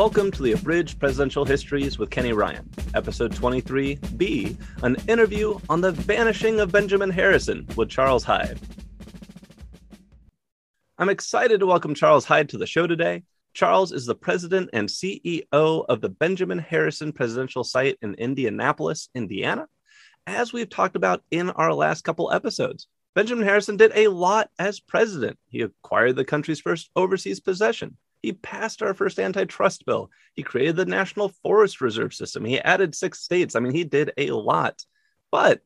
Welcome to the Abridged Presidential Histories with Kenny Ryan, episode 23B, an interview on the vanishing of Benjamin Harrison with Charles Hyde. I'm excited to welcome Charles Hyde to the show today. Charles is the president and CEO of the Benjamin Harrison Presidential Site in Indianapolis, Indiana. As we've talked about in our last couple episodes, Benjamin Harrison did a lot as president. He acquired the country's first overseas possession. He passed our first antitrust bill. He created the National Forest Reserve System. He added six states. I mean, he did a lot. But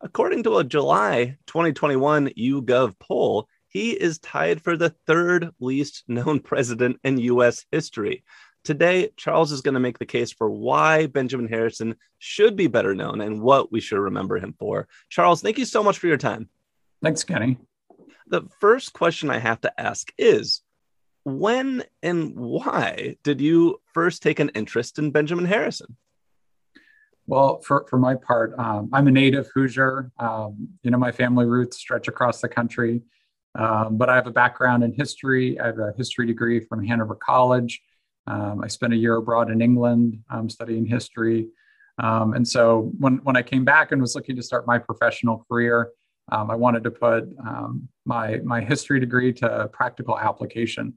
according to a July 2021 YouGov poll, he is tied for the third least known president in US history. Today, Charles is going to make the case for why Benjamin Harrison should be better known and what we should remember him for. Charles, thank you so much for your time. Thanks, Kenny. The first question I have to ask is when and why did you first take an interest in Benjamin Harrison? Well, for, for my part, um, I'm a native Hoosier. Um, you know, my family roots stretch across the country, um, but I have a background in history. I have a history degree from Hanover College. Um, I spent a year abroad in England um, studying history. Um, and so when, when I came back and was looking to start my professional career, I wanted to put my, my history degree to practical application.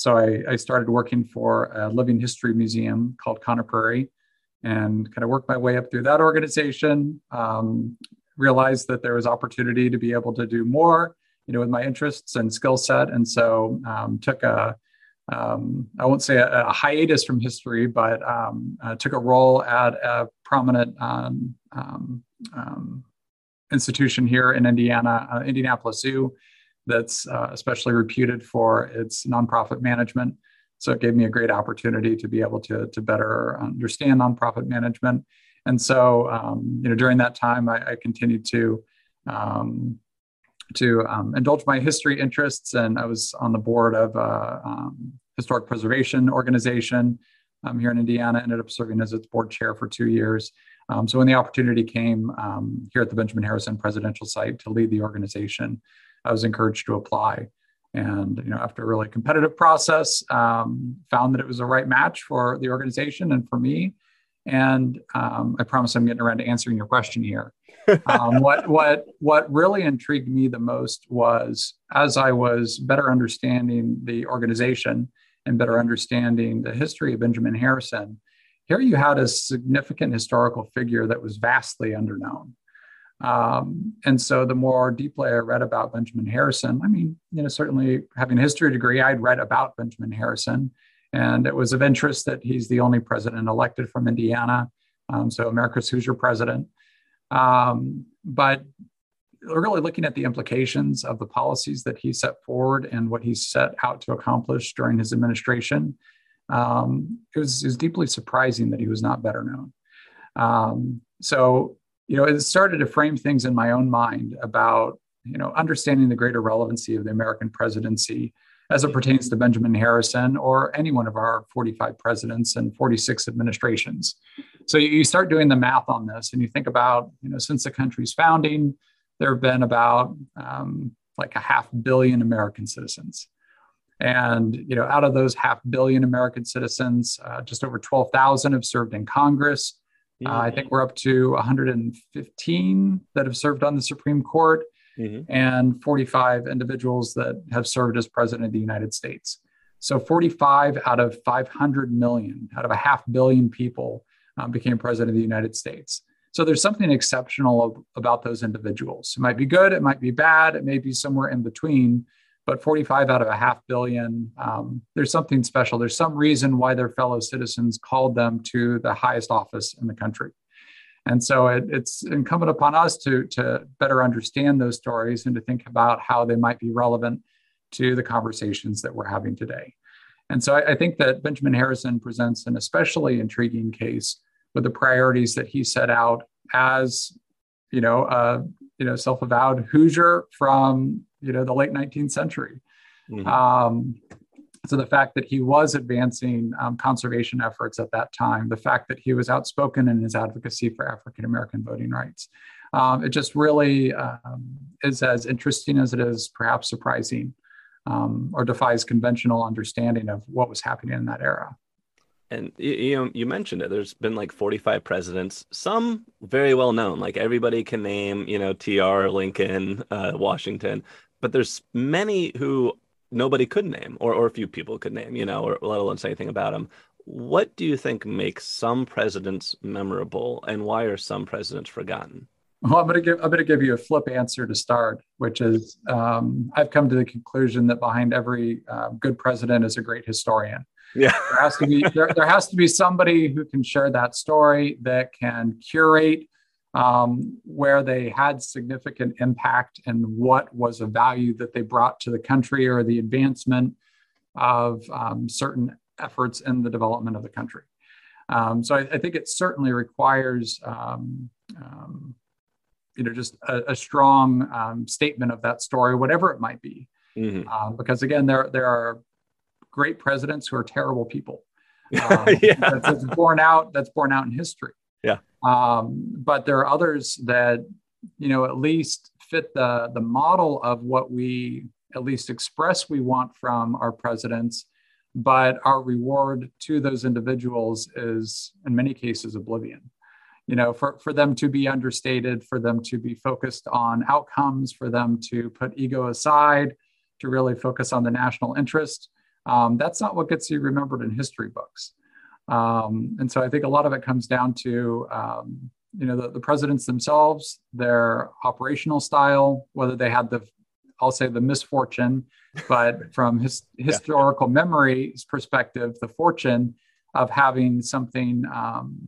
So I, I, started working for a living history museum called Conner Prairie and kind of worked my way up through that organization. Um, realized that there was opportunity to be able to do more, you know, with my interests and skill set. And so um, took a, um, I won't say a, a, hiatus from history, but um, uh, took a role at a prominent um, um, institution here in Indiana, uh, Indianapolis Zoo, that's uh, especially reputed for its nonprofit management. So it gave me a great opportunity to be able to, to better understand nonprofit management. And so, um, you know, during that time, I, I continued to um, to um, indulge my history interests, and I was on the board of a um, historic preservation organization um, here in Indiana. Ended up serving as its board chair for two years. Um, so when the opportunity came here at the Benjamin Harrison Presidential Site to lead the organization, I was encouraged to apply. And you know, after a really competitive process, um, found that it was the right match for the organization and for me. And um, I promise I'm getting around to answering your question here. Um, what what what really intrigued me the most was as I was better understanding the organization and better understanding the history of Benjamin Harrison. Here you had a significant historical figure that was vastly underknown. Um, and so the more deeply I read about Benjamin Harrison, I mean, you know, certainly having a history degree, I'd read about Benjamin Harrison. And it was of interest that he's the only president elected from Indiana. Um, so America's Hoosier president. Um, but really looking at the implications of the policies that he set forward and what he set out to accomplish during his administration, um, it, was, it, was, deeply surprising that he was not better known. Um, so you know, it started to frame things in my own mind about, you know, understanding the greater relevancy of the American presidency as it pertains to Benjamin Harrison or any one of our 45 presidents and 46 administrations. So you start doing the math on this and you think about, you know, since the country's founding, there have been about um, like a half billion American citizens. And you know, out of those half billion American citizens, uh, just over 12,000 have served in Congress. Mm-hmm. Uh, I think we're up to 115 that have served on the Supreme Court mm-hmm. and 45 individuals that have served as president of the United States. So 45 out of 500 million, out of a half billion people, um, became president of the United States. So there's something exceptional about those individuals. It might be good, it might be bad, it may be somewhere in between, but 45 out of a half billion, um, there's something special. There's some reason why their fellow citizens called them to the highest office in the country. And so it, it's incumbent upon us to, to better understand those stories and to think about how they might be relevant to the conversations that we're having today. And so I, I think that Benjamin Harrison presents an especially intriguing case with the priorities that he set out as, you know, uh, you know, self-avowed Hoosier from you know the late 19th century. Mm-hmm. Um, so the fact that he was advancing um, conservation efforts at that time, the fact that he was outspoken in his advocacy for African American voting rights, um, it just really um, is as interesting as it is perhaps surprising um, or defies conventional understanding of what was happening in that era. And you know, you mentioned it. There's been like 45 presidents, some very well known. Like everybody can name, you know, T.R. Lincoln, uh, Washington, but there's many who nobody could name, or or a few people could name, you know, or let alone say anything about them. What do you think makes some presidents memorable, and why are some presidents forgotten? Well, I'm going to give I'm going to give you a flip answer to start, which is um, I've come to the conclusion that behind every uh, good president is a great historian. Yeah, there has to be there, there has to be somebody who can share that story that can curate um, where they had significant impact and what was a value that they brought to the country or the advancement of um, certain efforts in the development of the country. Um, so I, I, think it certainly requires um, um, you know just a, a strong um, statement of that story, whatever it might be. Mm-hmm. Uh, because again, there there are great presidents who are terrible people. Um, yeah. that's, that's, borne out. That's borne out in history. Yeah. Um, but there are others that you know at least fit the the model of what we at least express we want from our presidents but our reward to those individuals is in many cases oblivion you know for, for them to be understated for them to be focused on outcomes for them to put ego aside to really focus on the national interest um, that's not what gets you remembered in history books um, and so i think a lot of it comes down to um, you know the, the presidents themselves their operational style whether they had the i'll say the misfortune but from his historical yeah. memory's perspective the fortune of having something um,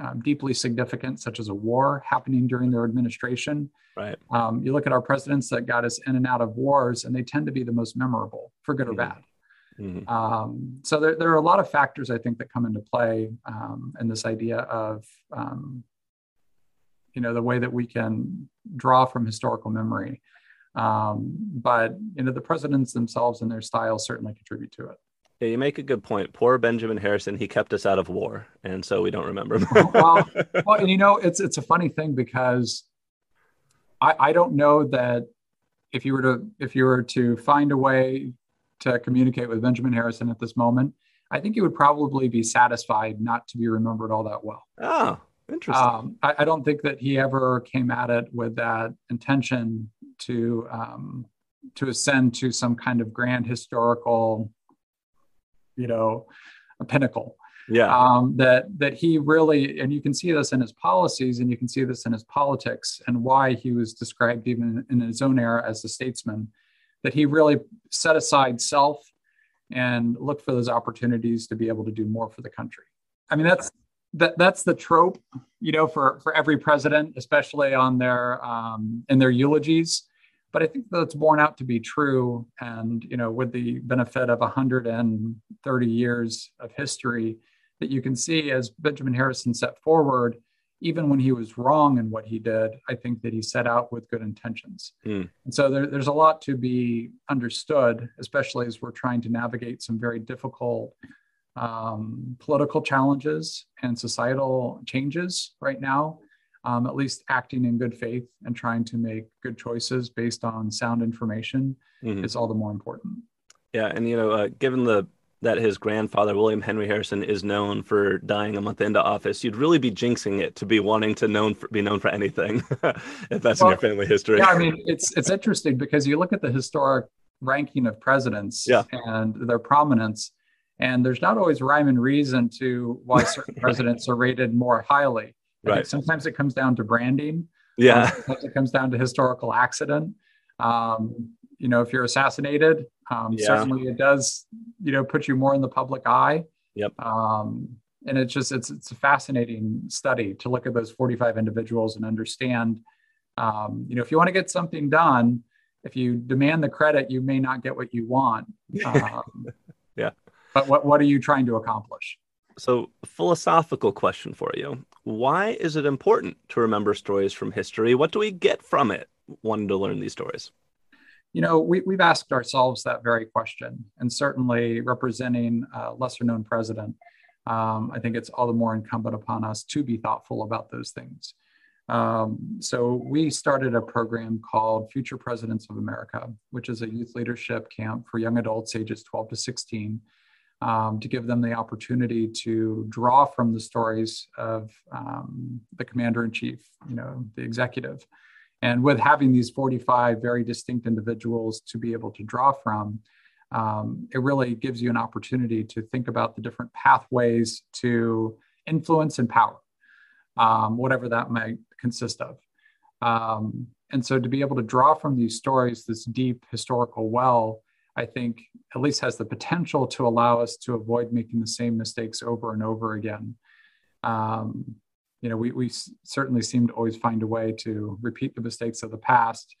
um, deeply significant, such as a war happening during their administration. Right. Um, you look at our presidents that got us in and out of wars, and they tend to be the most memorable, for good mm-hmm. or bad. Mm-hmm. Um, so there, there are a lot of factors I think that come into play um, in this idea of, um, you know, the way that we can draw from historical memory. Um, but you know, the presidents themselves and their style certainly contribute to it. Yeah, you make a good point. Poor Benjamin Harrison, he kept us out of war, and so we don't remember him. well, well, and you know, it's it's a funny thing because I, I don't know that if you were to if you were to find a way to communicate with Benjamin Harrison at this moment, I think he would probably be satisfied not to be remembered all that well. Oh, interesting. Um, I, I, don't think that he ever came at it with that intention to um, to ascend to some kind of grand historical you know a pinnacle yeah um, that that he really and you can see this in his policies and you can see this in his politics and why he was described even in his own era as a statesman that he really set aside self and looked for those opportunities to be able to do more for the country i mean that's that that's the trope you know for for every president especially on their um, in their eulogies but I think that's borne out to be true. And you know, with the benefit of 130 years of history, that you can see as Benjamin Harrison set forward, even when he was wrong in what he did, I think that he set out with good intentions. Mm. And so there, there's a lot to be understood, especially as we're trying to navigate some very difficult um, political challenges and societal changes right now um, at least acting in good faith and trying to make good choices based on sound information mm-hmm. is all the more important. Yeah, and you know, uh, given the that his grandfather William Henry Harrison is known for dying a month into office, you'd really be jinxing it to be wanting to known for, be known for anything if that's well, in your family history. Yeah, I mean, it's it's interesting because you look at the historic ranking of presidents yeah. and their prominence, and there's not always rhyme and reason to why certain presidents are rated more highly right. sometimes it comes down to branding. Yeah. Um, sometimes it comes down to historical accident. Um, you know, if you're assassinated, um, yeah. certainly it does, you know, put you more in the public eye. Yep. Um, and it's just it's it's a fascinating study to look at those 45 individuals and understand. Um, you know, if you want to get something done, if you demand the credit, you may not get what you want. Um, yeah. But what what are you trying to accomplish? So, philosophical question for you. Why is it important to remember stories from history? What do we get from it wanting to learn these stories? You know, we, we've asked ourselves that very question, and certainly representing a lesser known president, um, I think it's all the more incumbent upon us to be thoughtful about those things. Um, so, we started a program called Future Presidents of America, which is a youth leadership camp for young adults ages 12 to 16 um, to give them the opportunity to draw from the stories of um, the commander in chief, you know, the executive. And with having these 45 very distinct individuals to be able to draw from, um, it really gives you an opportunity to think about the different pathways to influence and power, um, whatever that might consist of. Um, and so to be able to draw from these stories, this deep historical well, I think at least has the potential to allow us to avoid making the same mistakes over and over again. Um, you know, we, we certainly seem to always find a way to repeat the mistakes of the past,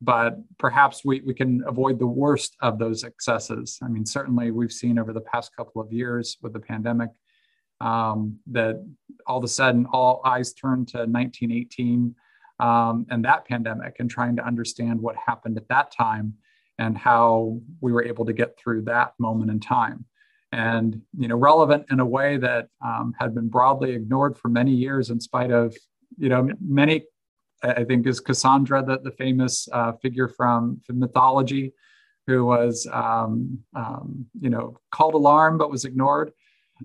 but perhaps we, we can avoid the worst of those excesses. I mean, certainly we've seen over the past couple of years with the pandemic um, that all of a sudden all eyes turned to 1918 um, and that pandemic and trying to understand what happened at that time and how we were able to get through that moment in time and you know relevant in a way that um, had been broadly ignored for many years in spite of you know many i think is cassandra the, the famous uh, figure from, from mythology who was um, um, you know called alarm but was ignored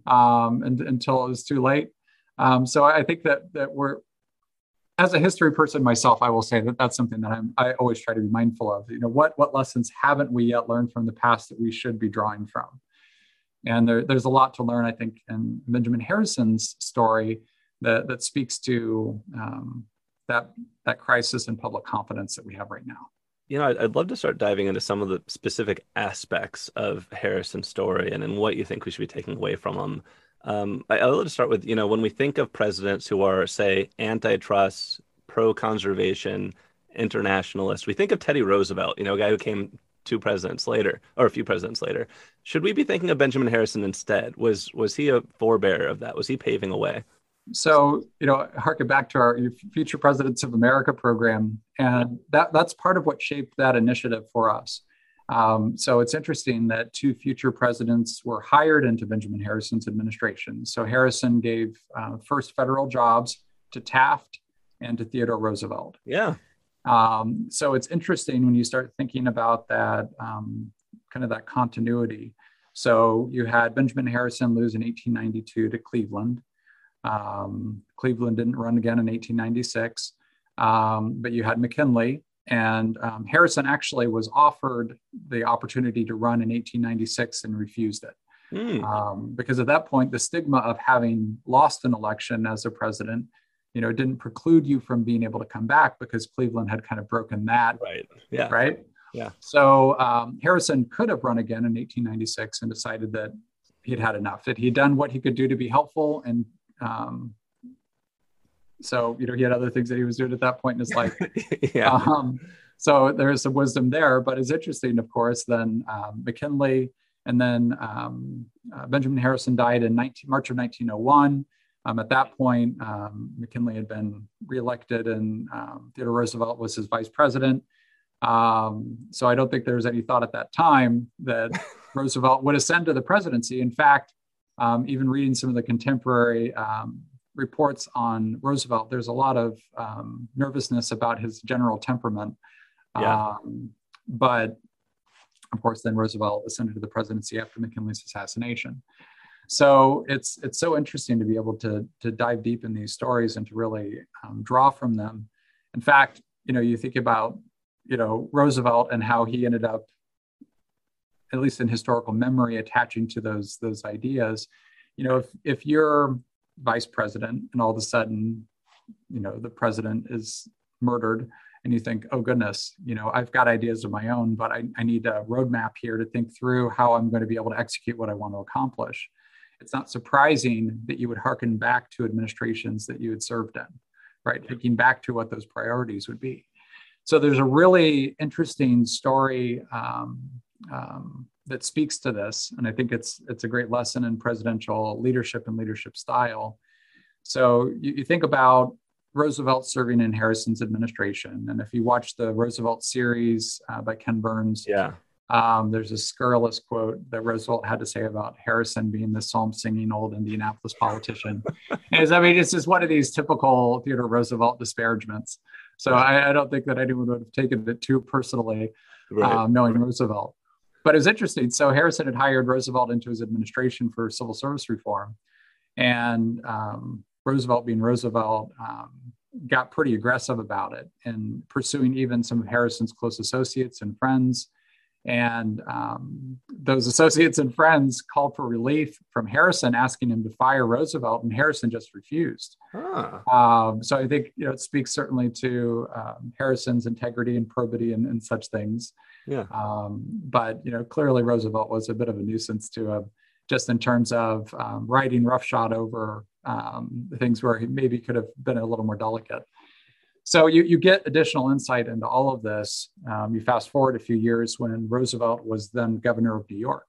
um, and, until it was too late um, so i think that that we're as a history person myself, I will say that that's something that I'm, I always try to be mindful of. You know, what what lessons haven't we yet learned from the past that we should be drawing from? And there, there's a lot to learn, I think, in Benjamin Harrison's story that that speaks to um, that that crisis in public confidence that we have right now. You know, I'd, I'd love to start diving into some of the specific aspects of Harrison's story and, and what you think we should be taking away from him um, I, I'll to start with, you know, when we think of presidents who are, say, antitrust, pro-conservation, internationalist, we think of Teddy Roosevelt, you know, a guy who came two presidents later, or a few presidents later. Should we be thinking of Benjamin Harrison instead? Was was he a forebearer of that? Was he paving a way? So, you know, harken back to our Future Presidents of America program, and that that's part of what shaped that initiative for us. Um, so it's interesting that two future presidents were hired into Benjamin Harrison's administration. So Harrison gave uh, first federal jobs to Taft and to Theodore Roosevelt. Yeah. Um, so it's interesting when you start thinking about that um, kind of that continuity. So you had Benjamin Harrison lose in 1892 to Cleveland. Um, Cleveland didn't run again in 1896, um, but you had McKinley and um, Harrison actually was offered the opportunity to run in 1896 and refused it. Mm. Um, because at that point, the stigma of having lost an election as a president, you know, it didn't preclude you from being able to come back because Cleveland had kind of broken that. Right. Yeah. Right. Yeah. So um, Harrison could have run again in 1896 and decided that he'd had enough, that he'd done what he could do to be helpful and um, so, you know, he had other things that he was doing at that point in his life. yeah. Um, so there's some wisdom there, but it's interesting, of course, then um, McKinley and then um, uh, Benjamin Harrison died in 19, March of 1901. Um, at that point, um, McKinley had been reelected and um, Theodore Roosevelt was his vice president. Um, so I don't think there was any thought at that time that Roosevelt would ascend to the presidency. In fact, even reading some of the contemporary reports on Roosevelt, there's a lot of um, nervousness about his general temperament. Yeah. Um, but of course, then Roosevelt ascended to the presidency after McKinley's assassination. So it's it's so interesting to be able to to dive deep in these stories and to really um, draw from them. In fact, you know, you think about you know Roosevelt and how he ended up, at least in historical memory, attaching to those those ideas. You know, if if you're vice president and all of a sudden you know the president is murdered and you think oh goodness you know i've got ideas of my own but i, I need a roadmap here to think through how i'm going to be able to execute what i want to accomplish it's not surprising that you would hearken back to administrations that you had served in right? Thinking back to what those priorities would be. So there's a really interesting story um, um, that speaks to this, and I think it's it's a great lesson in presidential leadership and leadership style. So you, you think about Roosevelt serving in Harrison's administration, and if you watch the Roosevelt series uh, by Ken Burns, yeah, um, there's a scurrilous quote that Roosevelt had to say about Harrison being the psalm singing old Indianapolis politician. Is I mean, it's just one of these typical Theodore Roosevelt disparagements. So I, I don't think that anyone would have taken it too personally, right. um, knowing Roosevelt. but it was interesting. So Harrison had hired Roosevelt into his administration for civil service reform, and um, Roosevelt, being Roosevelt, um, got pretty aggressive about it and pursuing even some of Harrison's close associates and friends. And um, those associates and friends called for relief from Harrison, asking him to fire Roosevelt, and Harrison just refused. Huh. Um, so I think you know it speaks certainly to um, Harrison's integrity and probity and, and such things. Yeah. Um, but you know, clearly Roosevelt was a bit of a nuisance to him, just in terms of um, riding roughshod over um, things where he maybe could have been a little more delicate. So you, you get additional insight into all of this. Um, you fast forward a few years when Roosevelt was then governor of New York.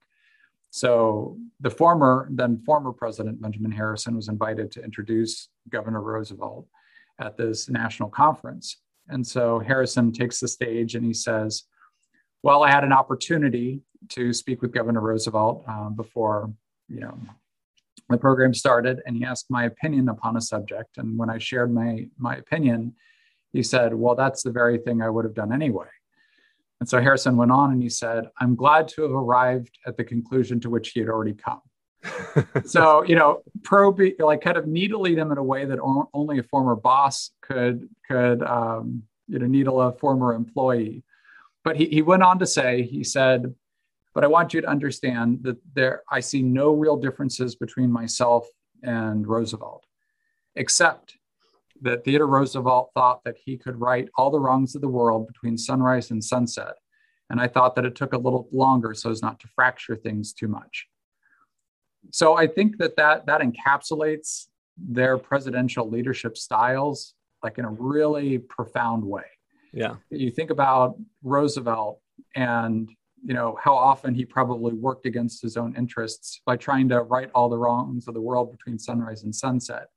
So the former, then former President Benjamin Harrison was invited to introduce Governor Roosevelt at this national conference. And so Harrison takes the stage and he says, Well, I had an opportunity to speak with Governor Roosevelt um, before, you know, the program started and he asked my opinion upon a subject. And when I shared my, my opinion, he said, Well, that's the very thing I would have done anyway. And so Harrison went on and he said, I'm glad to have arrived at the conclusion to which he had already come. so, you know, probe, like kind of needling them in a way that only a former boss could, could, um, you know, needle a former employee. But he, he went on to say, he said, but I want you to understand that there, I see no real differences between myself and Roosevelt, except that Theodore Roosevelt thought that he could right all the wrongs of the world between sunrise and sunset. And I thought that it took a little longer so as not to fracture things too much. So I think that that, that encapsulates their presidential leadership styles like in a really profound way. Yeah. You think about Roosevelt and you know how often he probably worked against his own interests by trying to right all the wrongs of the world between sunrise and sunset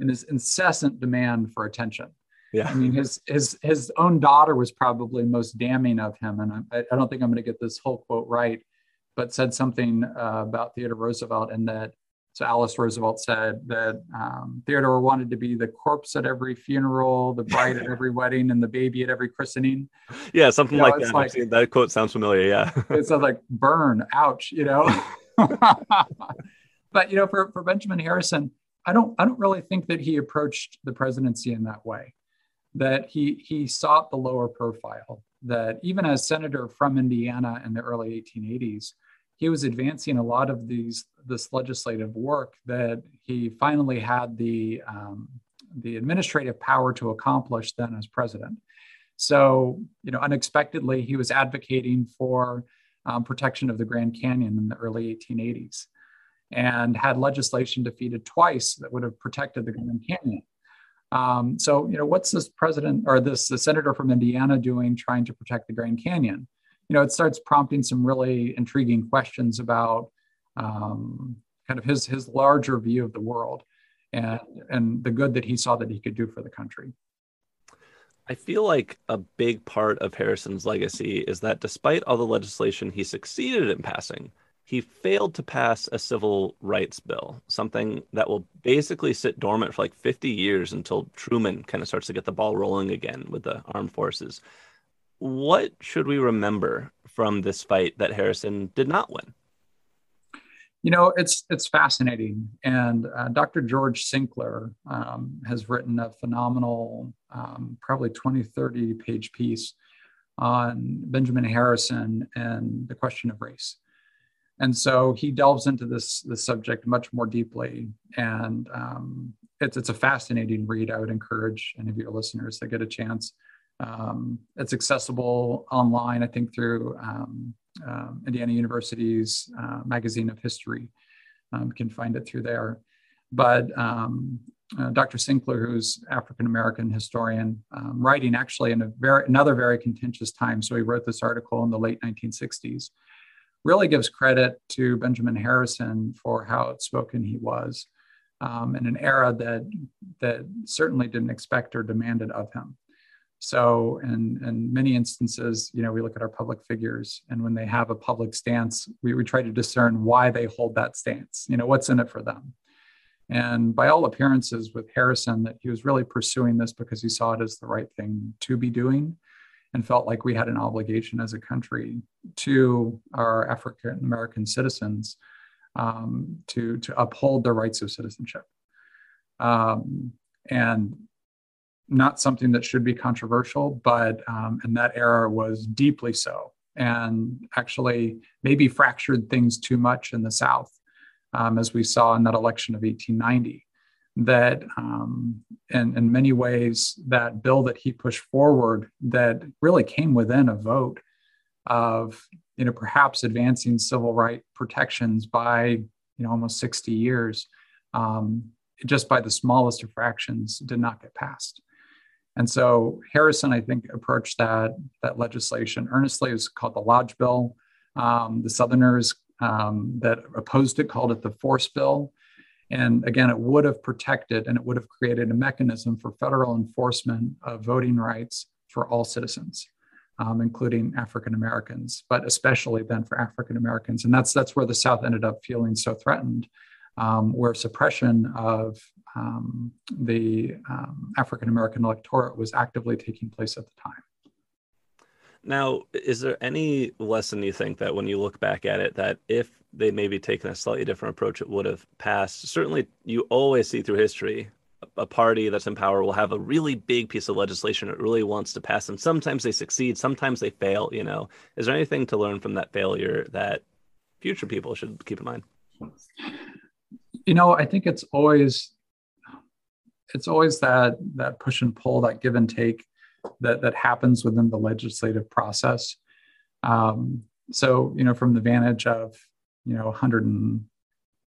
and his incessant demand for attention yeah i mean his his his own daughter was probably most damning of him and i, I don't think i'm going to get this whole quote right but said something uh, about theodore roosevelt and that so Alice Roosevelt said that um, Theodore wanted to be the corpse at every funeral, the bride at every wedding, and the baby at every christening. Yeah, something you know, like that. Like, that quote sounds familiar. Yeah, it sounds like burn, ouch, you know. but you know, for, for Benjamin Harrison, I don't I don't really think that he approached the presidency in that way. That he he sought the lower profile. That even as senator from Indiana in the early 1880s he was advancing a lot of these this legislative work that he finally had the um, the administrative power to accomplish then as president. So, you know, unexpectedly, he was advocating for um, protection of the Grand Canyon in the early 1880s, and had legislation defeated twice that would have protected the Grand Canyon. Um, so, you know, what's this president or this senator from Indiana doing trying to protect the Grand Canyon? you know, it starts prompting some really intriguing questions about um, kind of his his larger view of the world and and the good that he saw that he could do for the country. I feel like a big part of Harrison's legacy is that despite all the legislation he succeeded in passing, he failed to pass a civil rights bill, something that will basically sit dormant for like 50 years until Truman kind of starts to get the ball rolling again with the armed forces what should we remember from this fight that Harrison did not win? You know, it's it's fascinating, and uh, Dr. George Sinkler um, has written a phenomenal, um, probably 20, 30 page piece on Benjamin Harrison and the question of race. And so he delves into this this subject much more deeply, and um, it's it's a fascinating read. I would encourage any of your listeners that get a chance um, it's accessible online, I think, through um, uh, Indiana University's uh, Magazine of History. Um, can find it through there. But um, uh, Dr. Sinkler, who's African American historian, um, writing actually in a very another very contentious time. So he wrote this article in the late 1960s. Really gives credit to Benjamin Harrison for how outspoken he was um, in an era that that certainly didn't expect or demanded of him. So, in, in many instances, you know, we look at our public figures, and when they have a public stance, we, we try to discern why they hold that stance. You know, what's in it for them. And by all appearances, with Harrison, that he was really pursuing this because he saw it as the right thing to be doing. And felt like we had an obligation as a country to our African American citizens um, to, to uphold their rights of citizenship. Um, and not something that should be controversial, but um, in that era was deeply so, and actually maybe fractured things too much in the South, um, as we saw in that election of 1890 that um, in, in many ways that bill that he pushed forward that really came within a vote of you know perhaps advancing civil right protections by you know almost 60 years um, just by the smallest of fractions did not get passed. And so harrison i think approached that that legislation earnestly. It was called the lodge bill. Um, the southerners um, that opposed it called it the force bill and again, it would have protected and it would have created a mechanism for federal enforcement of voting rights for all citizens, um, including African Americans, but especially then for African Americans. And that's that's where the South ended up feeling so threatened, um, where suppression of um, the um, African American electorate was actively taking place at the time. Now, is there any lesson you think that when you look back at it, that if they maybe taken a slightly different approach, it would have passed? Certainly, you always see through history a party that's in power will have a really big piece of legislation it really wants to pass, and sometimes they succeed, sometimes they fail. You know, is there anything to learn from that failure that future people should keep in mind? You know, I think it's always it's always that that push and pull, that give and take that that happens within the legislative process. Um, so, you know, from the vantage of you know 100 and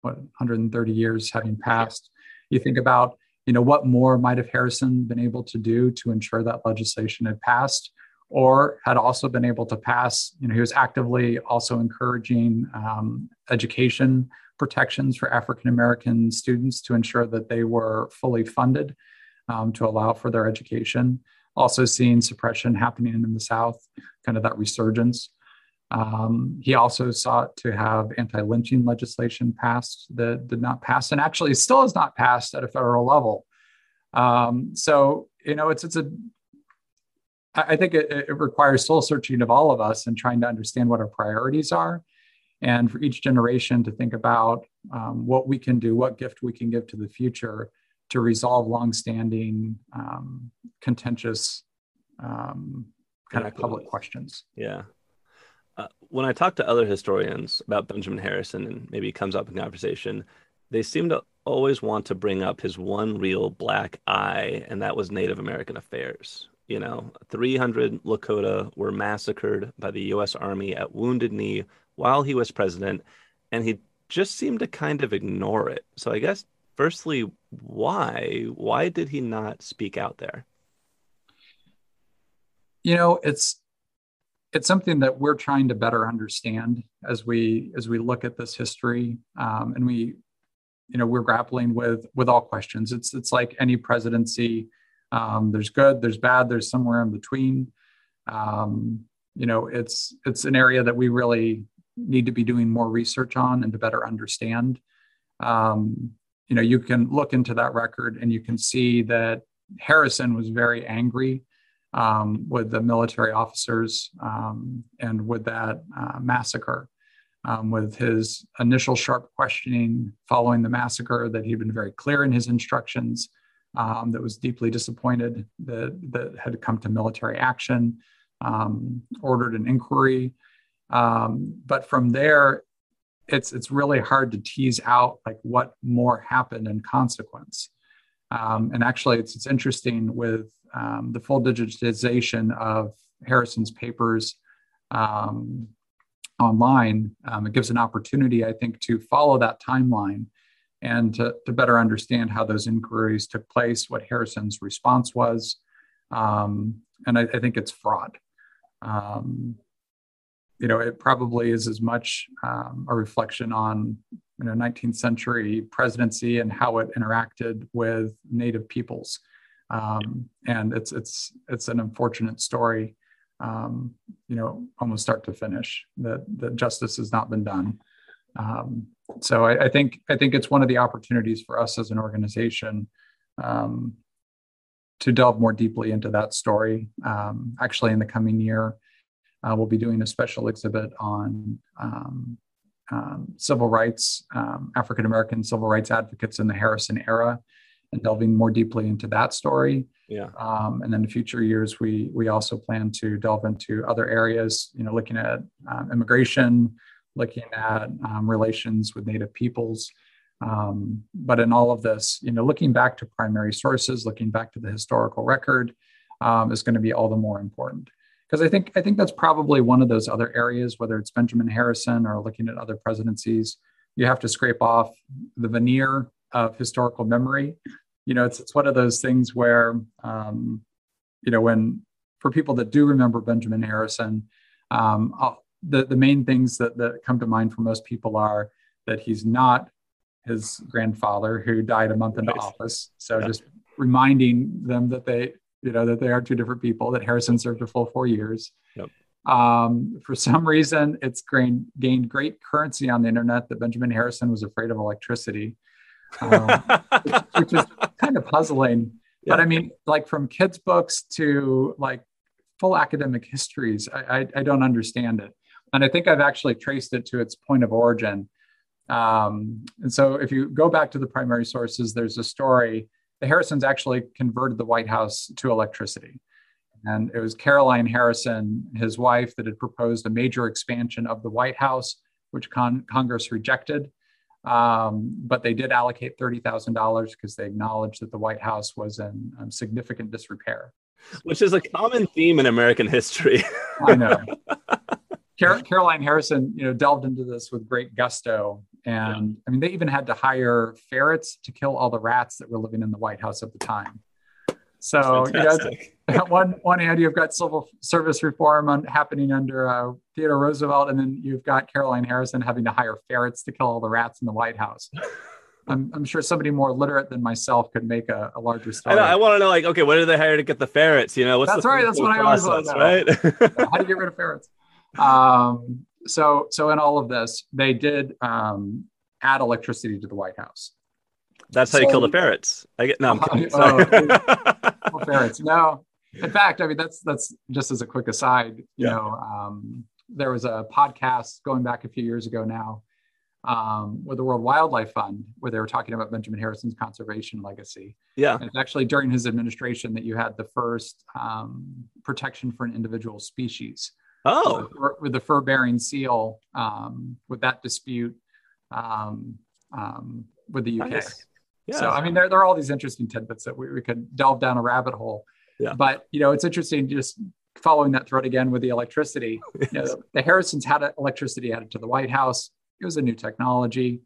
what 130 years having passed, you think about you know what more might have Harrison been able to do to ensure that legislation had passed, or had also been able to pass. You know, he was actively also encouraging um, education protections for African American students to ensure that they were fully funded um, to allow for their education also seeing suppression happening in the South, kind of that resurgence. Um, he also sought to have anti lynching legislation passed that did not pass, and actually still has not passed at a federal level. Um, so, you know, it's, it's a, I think it, it requires soul searching of all of us and trying to understand what our priorities are. And for each generation to think about um, what we can do, what gift we can give to the future to resolve longstanding, um, contentious um, kind of public questions. Yeah. Uh, when I talk to other historians about Benjamin Harrison, and maybe it comes up in conversation, they seem to always want to bring up his one real black eye, and that was Native American affairs. You know, 300 Lakota were massacred by the U.S. Army at Wounded Knee while he was president, and he just seemed to kind of ignore it. So I guess firstly, why? Why did he not speak out there? You know, it's it's something that we're trying to better understand as we as we look at this history, um, and we, you know, we're grappling with with all questions. It's it's like any presidency. Um, there's good, there's bad, there's somewhere in between. Um, you know, it's it's an area that we really need to be doing more research on and to better understand. Um, you know, you can look into that record and you can see that Harrison was very angry um, with the military officers um, and with that uh, massacre. Um, with his initial sharp questioning following the massacre, that he'd been very clear in his instructions, um, that was deeply disappointed that, that had come to military action, um, ordered an inquiry. Um, but from there, it's it's really hard to tease out like what more happened in consequence. Um, and actually, it's it's interesting with um, the full digitization of Harrison's papers um, online. Um, it gives an opportunity, I think, to follow that timeline and to, to better understand how those inquiries took place, what Harrison's response was, um, and I, I, think it's fraud. Um, you know, it probably is as much um, a reflection on you know 19th century presidency and how it interacted with Native peoples. Um, and it's it's it's an unfortunate story, um, you know, almost start to finish that that justice has not been done. Um, so I, I, think I think it's one of the opportunities for us as an organization um, to delve more deeply into that story. Um, actually, in the coming year, uh, we'll be doing a special exhibit on um, um, civil rights, um, African American civil rights advocates in the Harrison era, and delving more deeply into that story. Yeah. Um, and then in future years, we we also plan to delve into other areas. You know, looking at um, immigration, looking at um, relations with Native peoples. Um, but in all of this, you know, looking back to primary sources, looking back to the historical record, um, is going to be all the more important. Because I think I think that's probably one of those other areas, whether it's Benjamin Harrison or looking at other presidencies, you have to scrape off the veneer of historical memory you know, it's it's one of those things where, um, you know, when for people that do remember Benjamin Harrison, um, the the main things that that come to mind for most people are that he's not his grandfather who died a month into right. office. So yeah. just reminding them that they, you know, that they are two different people. That Harrison served a full four years. Yep. Um, for some reason, it's gained, gained great currency on the internet that Benjamin Harrison was afraid of electricity um, which, which, is kind of puzzling. Yeah. But I mean, like from kids' books to like full academic histories, I, I, I, don't understand it. And I think I've actually traced it to its point of origin. Um, and so if you go back to the primary sources, there's a story. The Harrisons actually converted the White House to electricity. And it was Caroline Harrison, his wife, that had proposed a major expansion of the White House, which con- Congress rejected. Um, but they did allocate $30,000 because they acknowledged that the White House was in um, significant disrepair. Which is a common theme in American history. I know. Car- Caroline Harrison, you know, delved into this with great gusto. And yeah. I mean, they even had to hire ferrets to kill all the rats that were living in the White House at the time. So you know, one one hand you've got civil service reform on, happening under uh, Theodore Roosevelt, and then you've got Caroline Harrison having to hire ferrets to kill all the rats in the White House. I'm, I'm sure somebody more literate than myself could make a, a larger story. I, I want to know, like, okay, what did they hire to get the ferrets? You know, what's that's the right. That's what process, I always want to know. Right? How do you get rid of ferrets? Um, so, so in all of this, they did um, add electricity to the White House. That's how so, you kill the ferrets. I get no. I'm kidding. Uh, ferrets. No. In fact, I mean that's that's just as a quick aside. You yeah. know, um, there was a podcast going back a few years ago now um, with the World Wildlife Fund where they were talking about Benjamin Harrison's conservation legacy. Yeah, and it's actually during his administration that you had the first um, protection for an individual species. Oh, with, the fur-bearing seal, um, with that dispute um, um, with the UK. Nice. Yeah. So I mean, there, there are all these interesting tidbits that we, we could delve down a rabbit hole. Yeah. But you know, it's interesting just following that thread again with the electricity. Yes. You know, the Harrisons had electricity added to the White House. It was a new technology.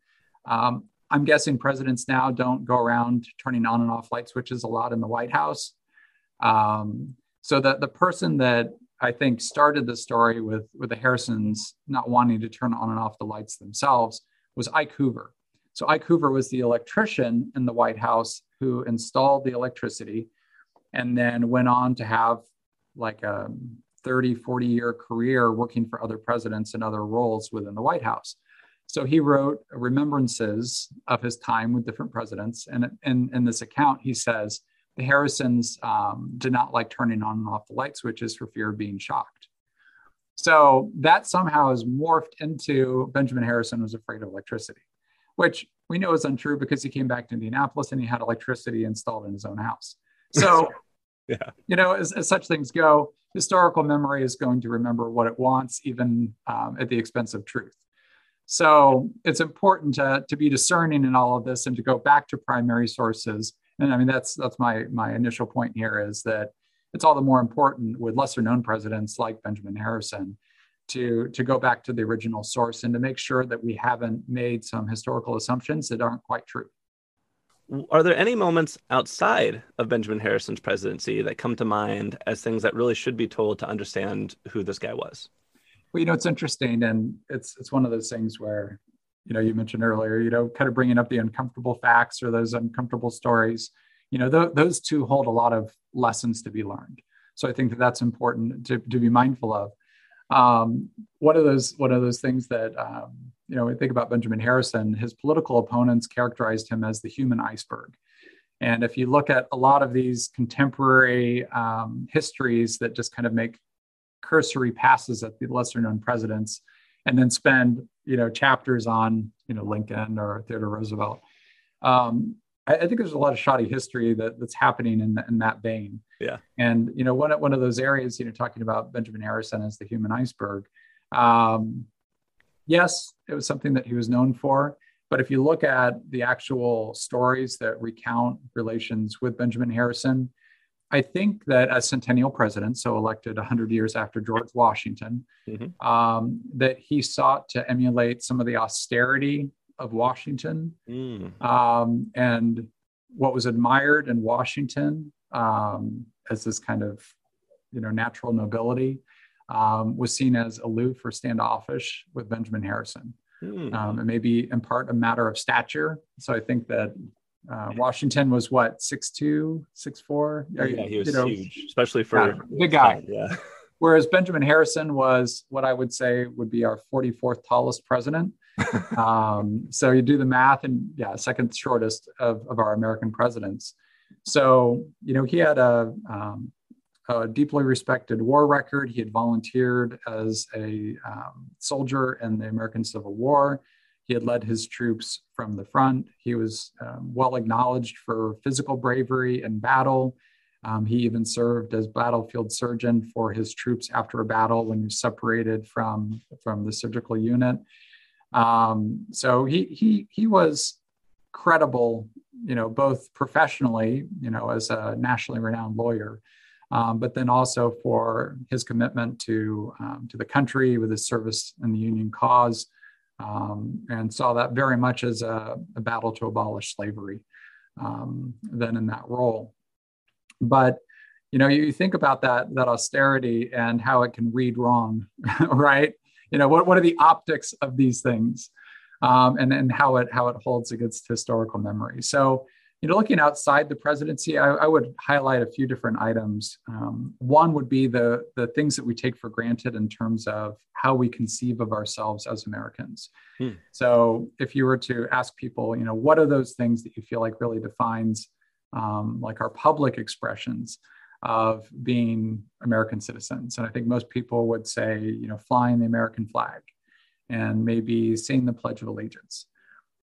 Um, I'm guessing presidents now don't go around turning on and off light switches a lot in the White House. Um, so that the person that I think started the story with with the Harrisons not wanting to turn on and off the lights themselves was Ike Hoover. So Ike Hoover was the electrician in the White House who installed the electricity and then went on to have like a 30, 40 year career working for other presidents and other roles within the White House. So he wrote remembrances of his time with different presidents. And in, in this account, he says the Harrisons um, did not like turning on and off the light switches for fear of being shocked. So that somehow has morphed into Benjamin Harrison was afraid of electricity which we know is untrue because he came back to Indianapolis and he had electricity installed in his own house. So, yeah. you know, as, as, such things go, historical memory is going to remember what it wants, even um, at the expense of truth. So it's important to, to be discerning in all of this and to go back to primary sources. And I mean, that's that's my my initial point here is that it's all the more important with lesser known presidents like Benjamin Harrison to to go back to the original source and to make sure that we haven't made some historical assumptions that aren't quite true. Are there any moments outside of Benjamin Harrison's presidency that come to mind as things that really should be told to understand who this guy was? Well, you know, it's interesting, and it's it's one of those things where, you know, you mentioned earlier, you know, kind of bringing up the uncomfortable facts or those uncomfortable stories. You know, th- those two hold a lot of lessons to be learned. So I think that that's important to, to be mindful of um, one of those one of those things that um, you know we think about Benjamin Harrison. His political opponents characterized him as the human iceberg, And if you look at a lot of these contemporary um, histories that just kind of make cursory passes at the lesser known presidents and then spend you know chapters on you know Lincoln or Theodore Roosevelt. Um, I, I, think there's a lot of shoddy history that, that's happening in, the, in that vein. Yeah. And you know one one of those areas you know talking about Benjamin Harrison as the human iceberg. Um, yes, it was something that he was known for. But if you look at the actual stories that recount relations with Benjamin Harrison, I think that as centennial president, so elected 100 years after George Washington, mm-hmm. um, that he sought to emulate some of the austerity of Washington. Mm. Um, and what was admired in Washington um, as this kind of you know natural nobility um, was seen as aloof or standoffish with Benjamin Harrison. Mm. Um, it may be in part a matter of stature. So I think that uh, Washington was what six two, six four. Yeah, he was you know, huge, especially for yeah, big guy. Yeah. Whereas Benjamin Harrison was what I would say would be our 44th tallest president. um, so you do the math, and yeah, second shortest of, of our American presidents. So you know he had a, um, a deeply respected war record. He had volunteered as a um, soldier in the American Civil War. He had led his troops from the front. He was um, well acknowledged for physical bravery in battle. Um, he even served as battlefield surgeon for his troops after a battle when he was separated from, from the surgical unit. Um, so he, he, he was credible, you know, both professionally, you know, as a nationally renowned lawyer, um, but then also for his commitment to, um, to the country with his service in the Union cause um, and saw that very much as a, a battle to abolish slavery um, then in that role. But you know, you think about that that austerity and how it can read wrong, right? You know, what, what are the optics of these things, um, and and how it how it holds against historical memory. So you know, looking outside the presidency, I, I would highlight a few different items. Um, one would be the the things that we take for granted in terms of how we conceive of ourselves as Americans. Hmm. So, if you were to ask people, you know, what are those things that you feel like really defines um, like our public expressions of being American citizens? And I think most people would say, you know, flying the American flag and maybe saying the Pledge of Allegiance.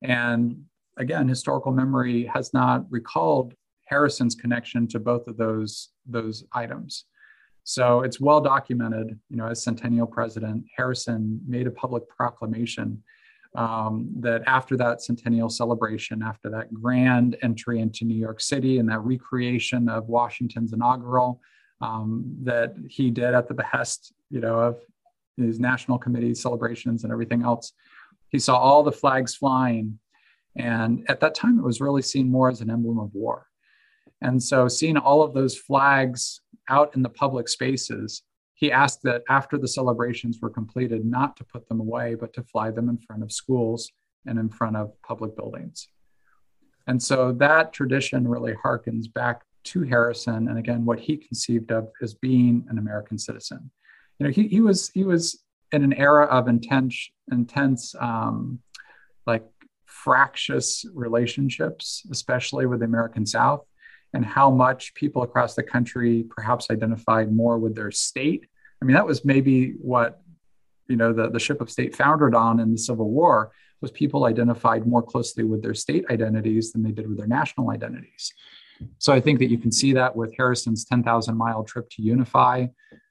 And again, historical memory has not recalled Harrison's connection to both of those, those items. So it's well documented, you know, as Centennial President, Harrison made a public proclamation um, that after that centennial celebration, after that grand entry into New York City and that recreation of Washington's inaugural, um, that he did at the behest, you know, of his national committee celebrations and everything else. He saw all the flags flying and at that time, it was really seen more as an emblem of war. And so, seeing all of those flags out in the public spaces, he asked that after the celebrations were completed, not to put them away, but to fly them in front of schools and in front of public buildings. And so, that tradition really harkens back to Harrison, and again, what he conceived of as being an American citizen. You know, he, he was he was in an era of intense intense um, like fractious relationships, especially with the American South, and how much people across the country perhaps identified more with their state. I mean, that was maybe what you know the, the ship of state foundered on in the Civil War was people identified more closely with their state identities than they did with their national identities. So I think that you can see that with Harrison's 10,000 mile trip to unify,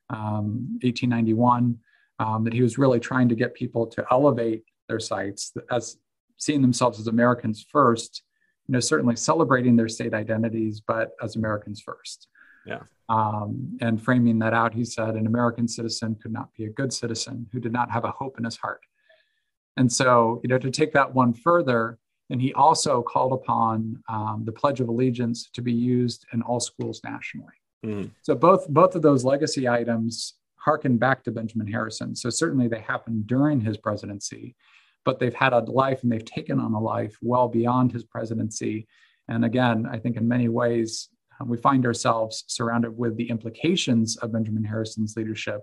um, 1891, um, that he was really trying to get people to elevate their sights as seeing themselves as Americans first, you know, certainly celebrating their state identities, but as Americans first. Yeah. Um, and framing that out, he said, an American citizen could not be a good citizen who did not have a hope in his heart. And so, you know, to take that one further, and he also called upon um, the Pledge of Allegiance to be used in all schools nationally. Mm. So both both of those legacy items harken back to Benjamin Harrison. So certainly they happened during his presidency, but they've had a life and they've taken on a life well beyond his presidency. And again, I think in many ways, uh, we find ourselves surrounded with the implications of Benjamin Harrison's leadership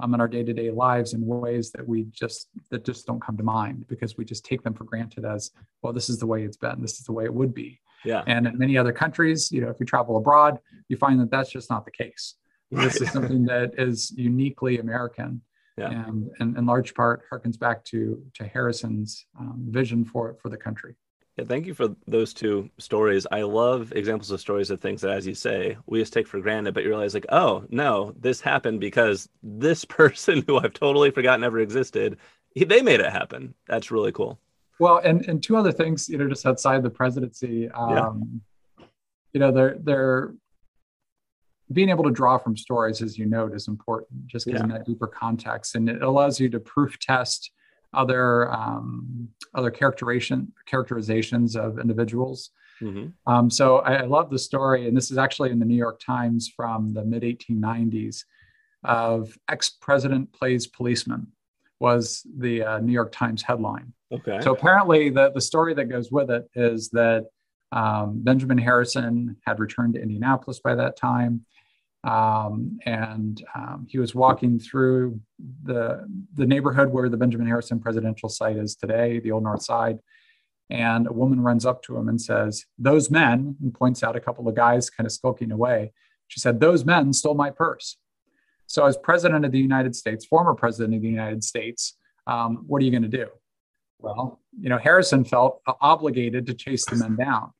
um, in our day-to-day lives in ways that we just that just don't come to mind because we just take them for granted as well. This is the way it's been. This is the way it would be. Yeah. And in many other countries, you know, if you travel abroad, you find that that's just not the case. Right. This is something that is uniquely American. Yeah. And, and in large part harkens back to to Harrison's um, vision for for the country. Yeah, thank you for those two stories. I love examples of stories of things that, as you say, we just take for granted, but you realize, like, oh, no, this happened because this person who I've totally forgotten ever existed, they made it happen. That's really cool. Well, and, and two other things, you know, just outside the presidency, um, yeah. you know, they're, they're being able to draw from stories, as you note, is important, just giving yeah. that deeper context. And it allows you to proof test other um, other characterization characterizations of individuals. Mm-hmm. Um, so I, I, love the story, and this is actually in the New York Times from the mid 1890s of ex-president plays policeman was the uh, New York Times headline. Okay. So apparently the the story that goes with it is that um, Benjamin Harrison had returned to Indianapolis by that time. Um, and um, he was walking through the the neighborhood where the Benjamin Harrison presidential site is today, the Old North Side. And a woman runs up to him and says, "Those men," and points out a couple of guys kind of skulking away. She said, "Those men stole my purse." So, as president of the United States, former president of the United States, um, what are you going to do? Well, you know, Harrison felt obligated to chase the men down.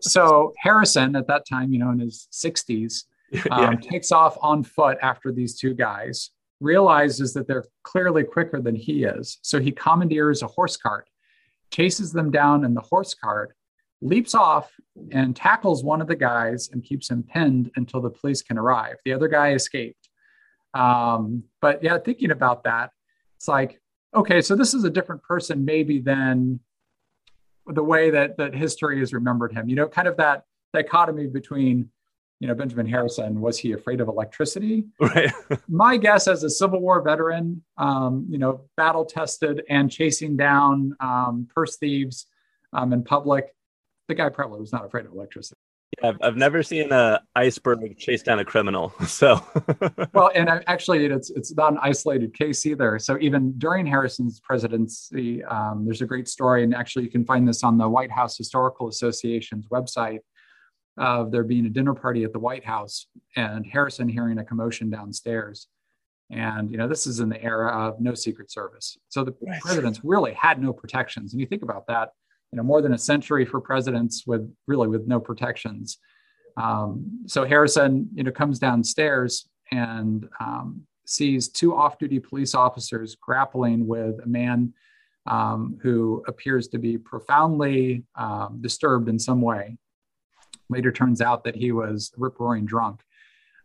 So Harrison, at that time, you know, in his 60s, um, takes off on foot after these two guys, realizes that they're clearly quicker than he is. So he commandeers a horse cart, chases them down in the horse cart, leaps off and tackles one of the guys and keeps him pinned until the police can arrive. The other guy escaped. Um, but yeah, thinking about that, it's like, okay, so this is a different person maybe than the way that that history has remembered him. You know, kind of that dichotomy between you know, Benjamin Harrison, was he afraid of electricity? Right. My guess as a Civil War veteran, um, you know, battle tested and chasing down um, purse thieves um, in public, the guy probably was not afraid of electricity. Yeah, I've, I've never seen an iceberg chase down a criminal. So, well, and actually, it's it's not an isolated case either. So even during Harrison's presidency, um, there's a great story, and actually, you can find this on the White House Historical Association's website of there being a dinner party at the White House and Harrison hearing a commotion downstairs. And you know, this is in the era of no Secret Service. So the right. presidents really had no protections. And you think about that, you know, more than a century for presidents with really with no protections. Um, so Harrison, you know, comes downstairs and um, sees two off-duty police officers grappling with a man um, who appears to be profoundly um, disturbed in some way. Later turns out that he was rip roaring drunk.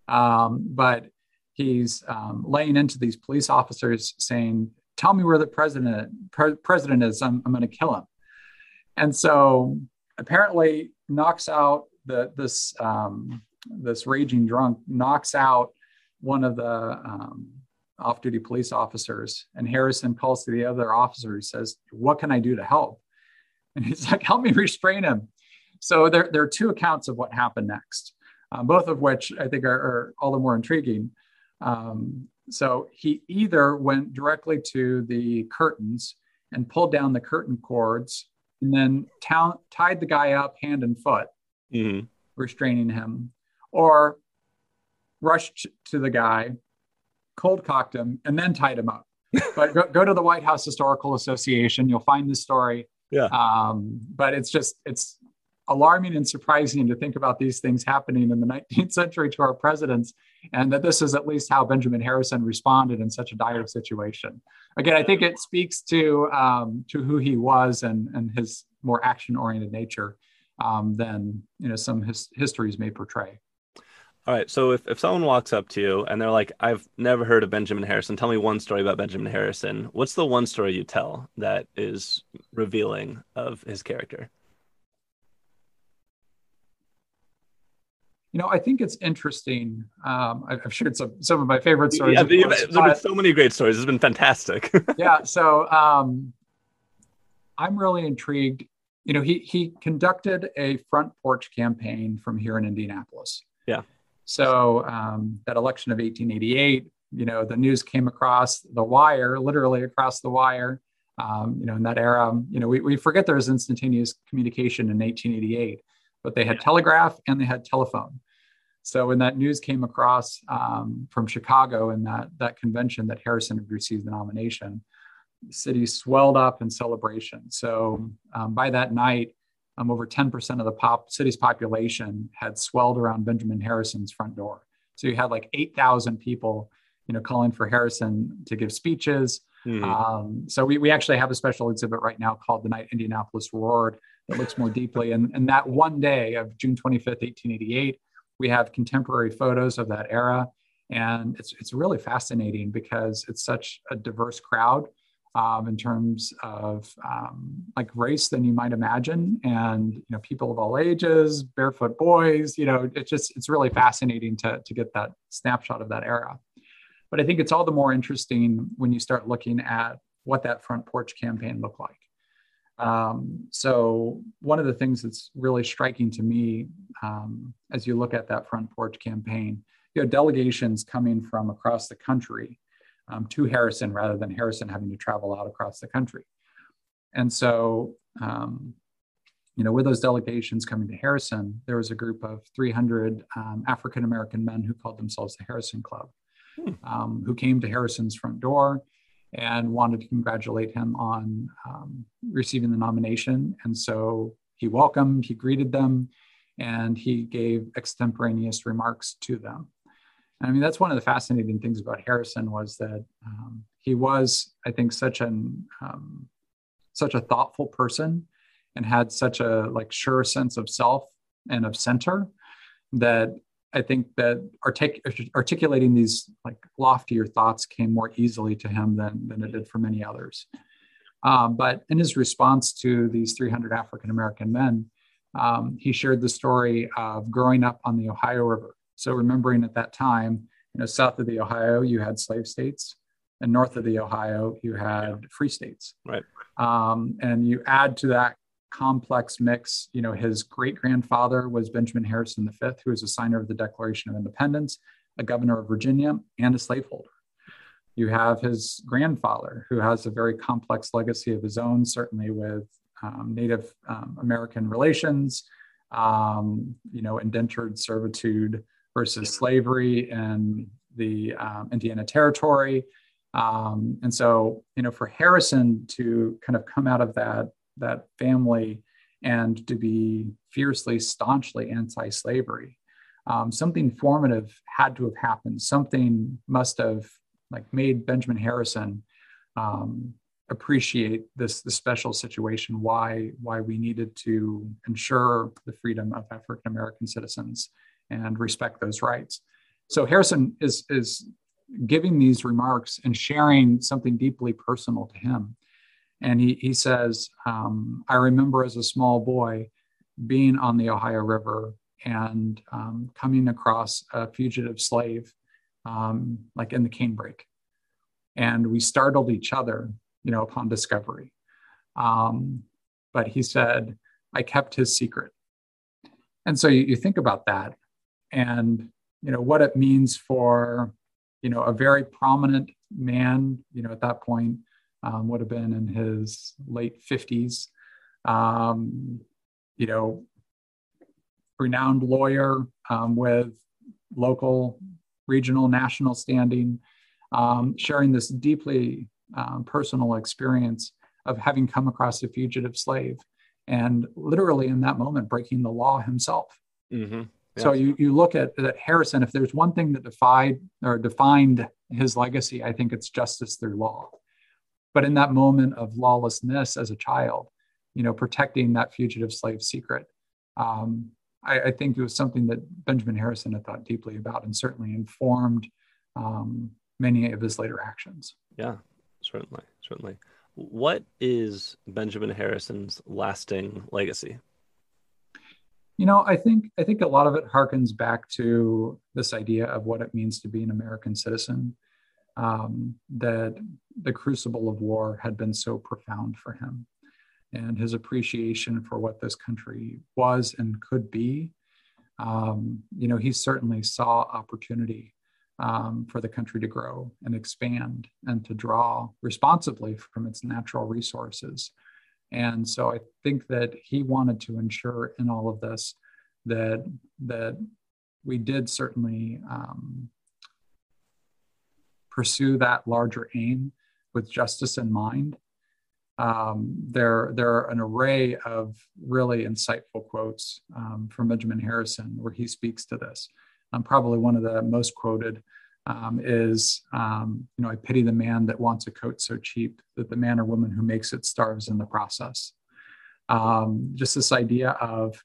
Um, but he's um, laying into these police officers saying, Tell me where the president, pre- president is. I'm, I'm going to kill him. And so apparently knocks out the, this, um, this raging drunk, knocks out one of the um, off duty police officers. And Harrison calls to the other officer. He says, What can I do to help? And he's like, Help me restrain him. So there, there are two accounts of what happened next, uh, both of which I think are, are all the more intriguing. Um, so he either went directly to the curtains and pulled down the curtain cords and then tied the guy up hand and foot, mm-hmm. restraining him, or rushed to the guy, cold cocked him, and then tied him up. but go, go, to the White House Historical Association. You'll find this story. Yeah. Um, but it's just it's alarming and surprising to think about these things happening in the 19th century to our presidents, and that this is at least how Benjamin Harrison responded in such a dire situation. Again, I think it speaks to um, to who he was and and his more action-oriented nature um, than you know some his, histories may portray. All right. So if, if someone walks up to you and they're like, I've never heard of Benjamin Harrison, tell me one story about Benjamin Harrison. What's the one story you tell that is revealing of his character? You know, I think it's interesting. Um, I've shared some some of my favorite stories. Yeah, course, there's been so many great stories. It's been fantastic. yeah, so um, I'm really intrigued. You know, he he conducted a front porch campaign from here in Indianapolis. Yeah. So um, that election of 1888, you know, the news came across the wire, literally across the wire, Um, you know, in that era, you know, we, we forget there was instantaneous communication in 1888, but they had telegraph and they had telephone. So when that news came across um, from Chicago and that that convention that Harrison had received the nomination, the city swelled up in celebration. So um, by that night, um, over 10% of the pop city's population had swelled around Benjamin Harrison's front door. So you had like 8,000 people, you know, calling for Harrison to give speeches. Mm-hmm. Um, so we, we actually have a special exhibit right now called The Night Indianapolis Roared that looks more deeply. And, and that one day of June 25th, 1888, we have contemporary photos of that era. And it's, it's really fascinating because it's such a diverse crowd um, in terms of um, like race than you might imagine. And, you know, people of all ages, barefoot boys, you know, it's just, it's really fascinating to, to get that snapshot of that era. But I think it's all the more interesting when you start looking at what that front porch campaign looked like. Um, so one of the things that's really striking to me um, as you look at that front porch campaign, you know, delegations coming from across the country um, to Harrison rather than Harrison having to travel out across the country. And so, um, you know, with those delegations coming to Harrison, there was a group of 300 um, African American men who called themselves the Harrison Club, hmm. Um, who came to Harrison's front door and wanted to congratulate him on um, receiving the nomination. And so he welcomed, he greeted them, and he gave extemporaneous remarks to them. I mean, that's one of the fascinating things about Harrison was that um, he was, I think, such an um, such a thoughtful person, and had such a like sure sense of self and of center that I think that artic- articulating these like loftier thoughts came more easily to him than, than it did for many others. Um, but in his response to these 300 African American men, um, he shared the story of growing up on the Ohio River. So remembering at that time, you know, south of the Ohio, you had slave states, and north of the Ohio, you had free states. Right. Um, and you add to that complex mix. You know, his great grandfather was Benjamin Harrison V, who was a signer of the Declaration of Independence, a governor of Virginia, and a slaveholder. You have his grandfather, who has a very complex legacy of his own, certainly with um, Native um, American relations, um, you know, indentured servitude versus slavery in the um, Indiana Territory. Um, and so, you know, for Harrison to kind of come out of that that family and to be fiercely, staunchly anti slavery. Um, something formative had to have happened. Something must have like made Benjamin Harrison um, appreciate this, this special situation. Why why we needed to ensure the freedom of African American citizens and respect those rights. So Harrison is is giving these remarks and sharing something deeply personal to him. And he, he says, um, I remember as a small boy being on the Ohio River and um, coming across a fugitive slave, um, like in the canebrake. And we startled each other, you know, upon discovery. Um, but he said, I kept his secret. And so you, you think about that and, you know, what it means for, you know, a very prominent man, you know, at that point, um, would have been in his late 50s. Um, you know, renowned lawyer um, with local, regional, national standing, um, sharing this deeply um, personal experience of having come across a fugitive slave and literally in that moment breaking the law himself. Mm-hmm. Yeah. So you, you look at, at Harrison, if there's one thing that defied or defined his legacy, I think it's justice through law. But in that moment of lawlessness as a child, you know, protecting that fugitive slave secret, um, I, I, think it was something that Benjamin Harrison had thought deeply about and certainly informed um, many of his later actions. Yeah, certainly, certainly. What is Benjamin Harrison's lasting legacy? You know, I think I think a lot of it harkens back to this idea of what it means to be an American citizen um, that the crucible of war had been so profound for him. And his appreciation for what this country was and could be. Um, you know, he certainly saw opportunity um, for the country to grow and expand and to draw responsibly from its natural resources. And so I think that he wanted to ensure in all of this that that we did certainly um, pursue that larger aim with justice in mind. Um, there, there are an array of really insightful quotes um, from Benjamin Harrison where he speaks to this. Um, probably one of the most quoted um, is, um, you know, I pity the man that wants a coat so cheap that the man or woman who makes it starves in the process. Um, just this idea of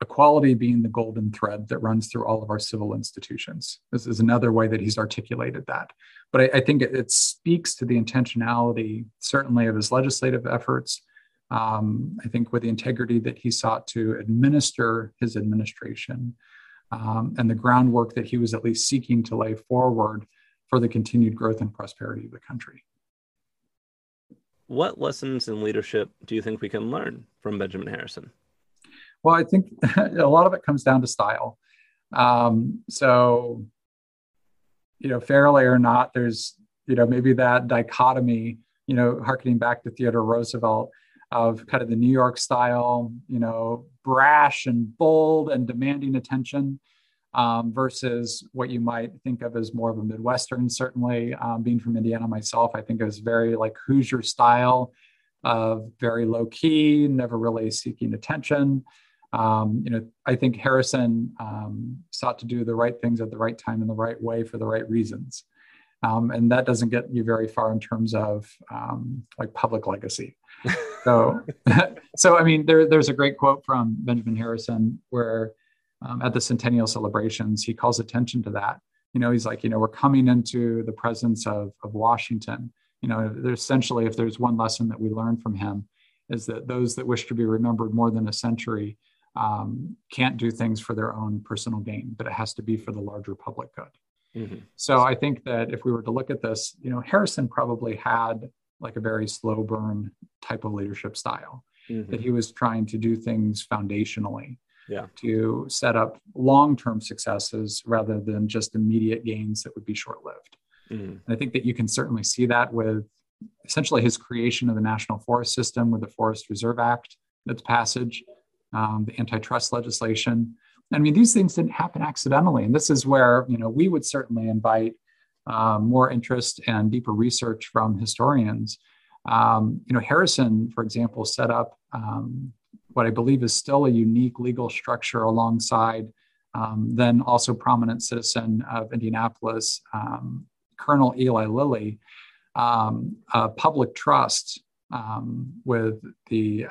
equality being the golden thread that runs through all of our civil institutions. This is another way that he's articulated that. But I, I think it, it, speaks to the intentionality, certainly, of his legislative efforts. Um, I think with the integrity that he sought to administer his administration um, and the groundwork that he was at least seeking to lay forward for the continued growth and prosperity of the country. What lessons in leadership do you think we can learn from Benjamin Harrison? Well, I think a lot of it comes down to style. Um, so, you know, fairly or not, there's, you know, maybe that dichotomy, you know, harkening back to Theodore Roosevelt of kind of the New York style, you know, brash and bold and demanding attention um, versus what you might think of as more of a Midwestern. Certainly, um, being from Indiana myself, I think it was very like Hoosier style of very low key, never really seeking attention. Um, you know, I think Harrison um, sought to do the right things at the right time in the right way for the right reasons. Um, and that doesn't get you very far in terms of um, like public legacy. So, so I mean, there, there's a great quote from Benjamin Harrison where um, at the centennial celebrations, he calls attention to that. You know, he's like, you know, we're coming into the presence of, of Washington. You know, there's essentially, if there's one lesson that we learn from him, is that those that wish to be remembered more than a century um, can't do things for their own personal gain, but it has to be for the larger public good. Mm-hmm. So I think that if we were to look at this, you know, Harrison probably had like a very slow burn type of leadership style, mm-hmm. that he was trying to do things foundationally. Yeah. To set up long term successes rather than just immediate gains that would be short lived. Mm-hmm. I think that you can certainly see that with essentially his creation of the National Forest System with the Forest Reserve Act, its passage, um, the antitrust legislation. I mean, these things didn't happen accidentally, and this is where you know we would certainly invite um, more interest and deeper research from historians. Um, you know, Harrison, for example, set up um, what I believe is still a unique legal structure alongside um, then also prominent citizen of Indianapolis, um, Colonel Eli Lilly, a public trust with the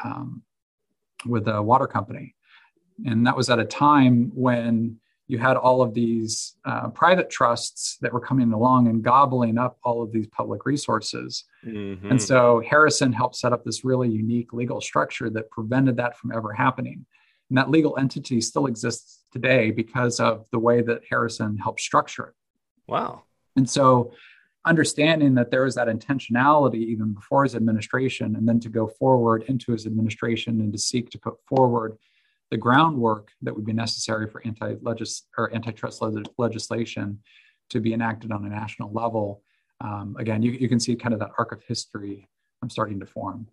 with a water company. And that was at a time when you had all of these uh, private trusts that were coming along and gobbling up all of these public resources. Mm-hmm. And so Harrison helped set up this really unique legal structure that prevented that from ever happening. And that legal entity still exists today because of the way that Harrison helped structure it. Wow. And so understanding that there was that intentionality even before his administration, and then to go forward into his administration and to seek to put forward the groundwork that would be necessary for anti or antitrust legislation to be enacted on a national level. Um, again, you, you can see kind of that arc of history I'm starting to form.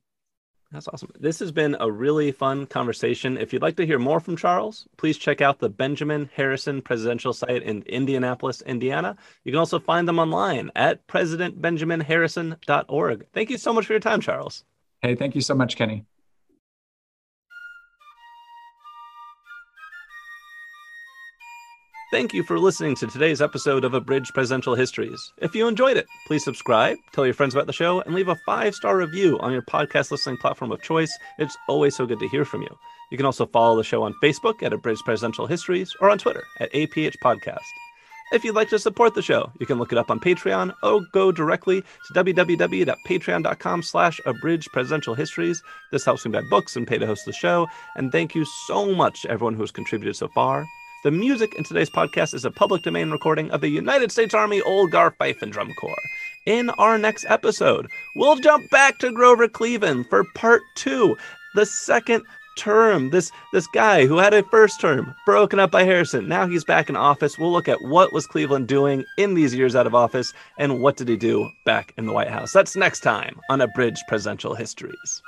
That's awesome. This has been a really fun conversation. If you'd like to hear more from Charles, please check out the Benjamin Harrison Presidential Site in Indianapolis, Indiana. You can also find them online at presidentbenjaminharrison.org. Thank you so much for your time, Charles. Hey, thank you so much, Kenny. Thank you for listening to today's episode of Abridged Presidential Histories. If you enjoyed it, please subscribe, tell your friends about the show, and leave a five star review on your podcast listening platform of choice. It's always so good to hear from you. You can also follow the show on Facebook at Abridged Presidential Histories or on Twitter at APH Podcast. If you'd like to support the show, you can look it up on Patreon or go directly to www.patreon.com slash abridged presidential histories. This helps me buy books and pay to host the show. And thank you so much to everyone who has contributed so far. The music in today's podcast is a public domain recording of the United States Army Old Guard Fife and Drum Corps. In our next episode, we'll jump back to Grover Cleveland for part two, the second term. This this guy who had a first term broken up by Harrison. Now he's back in office. We'll look at what was Cleveland doing in these years out of office and what did he do back in the White House. That's next time on Abridged Presidential Histories.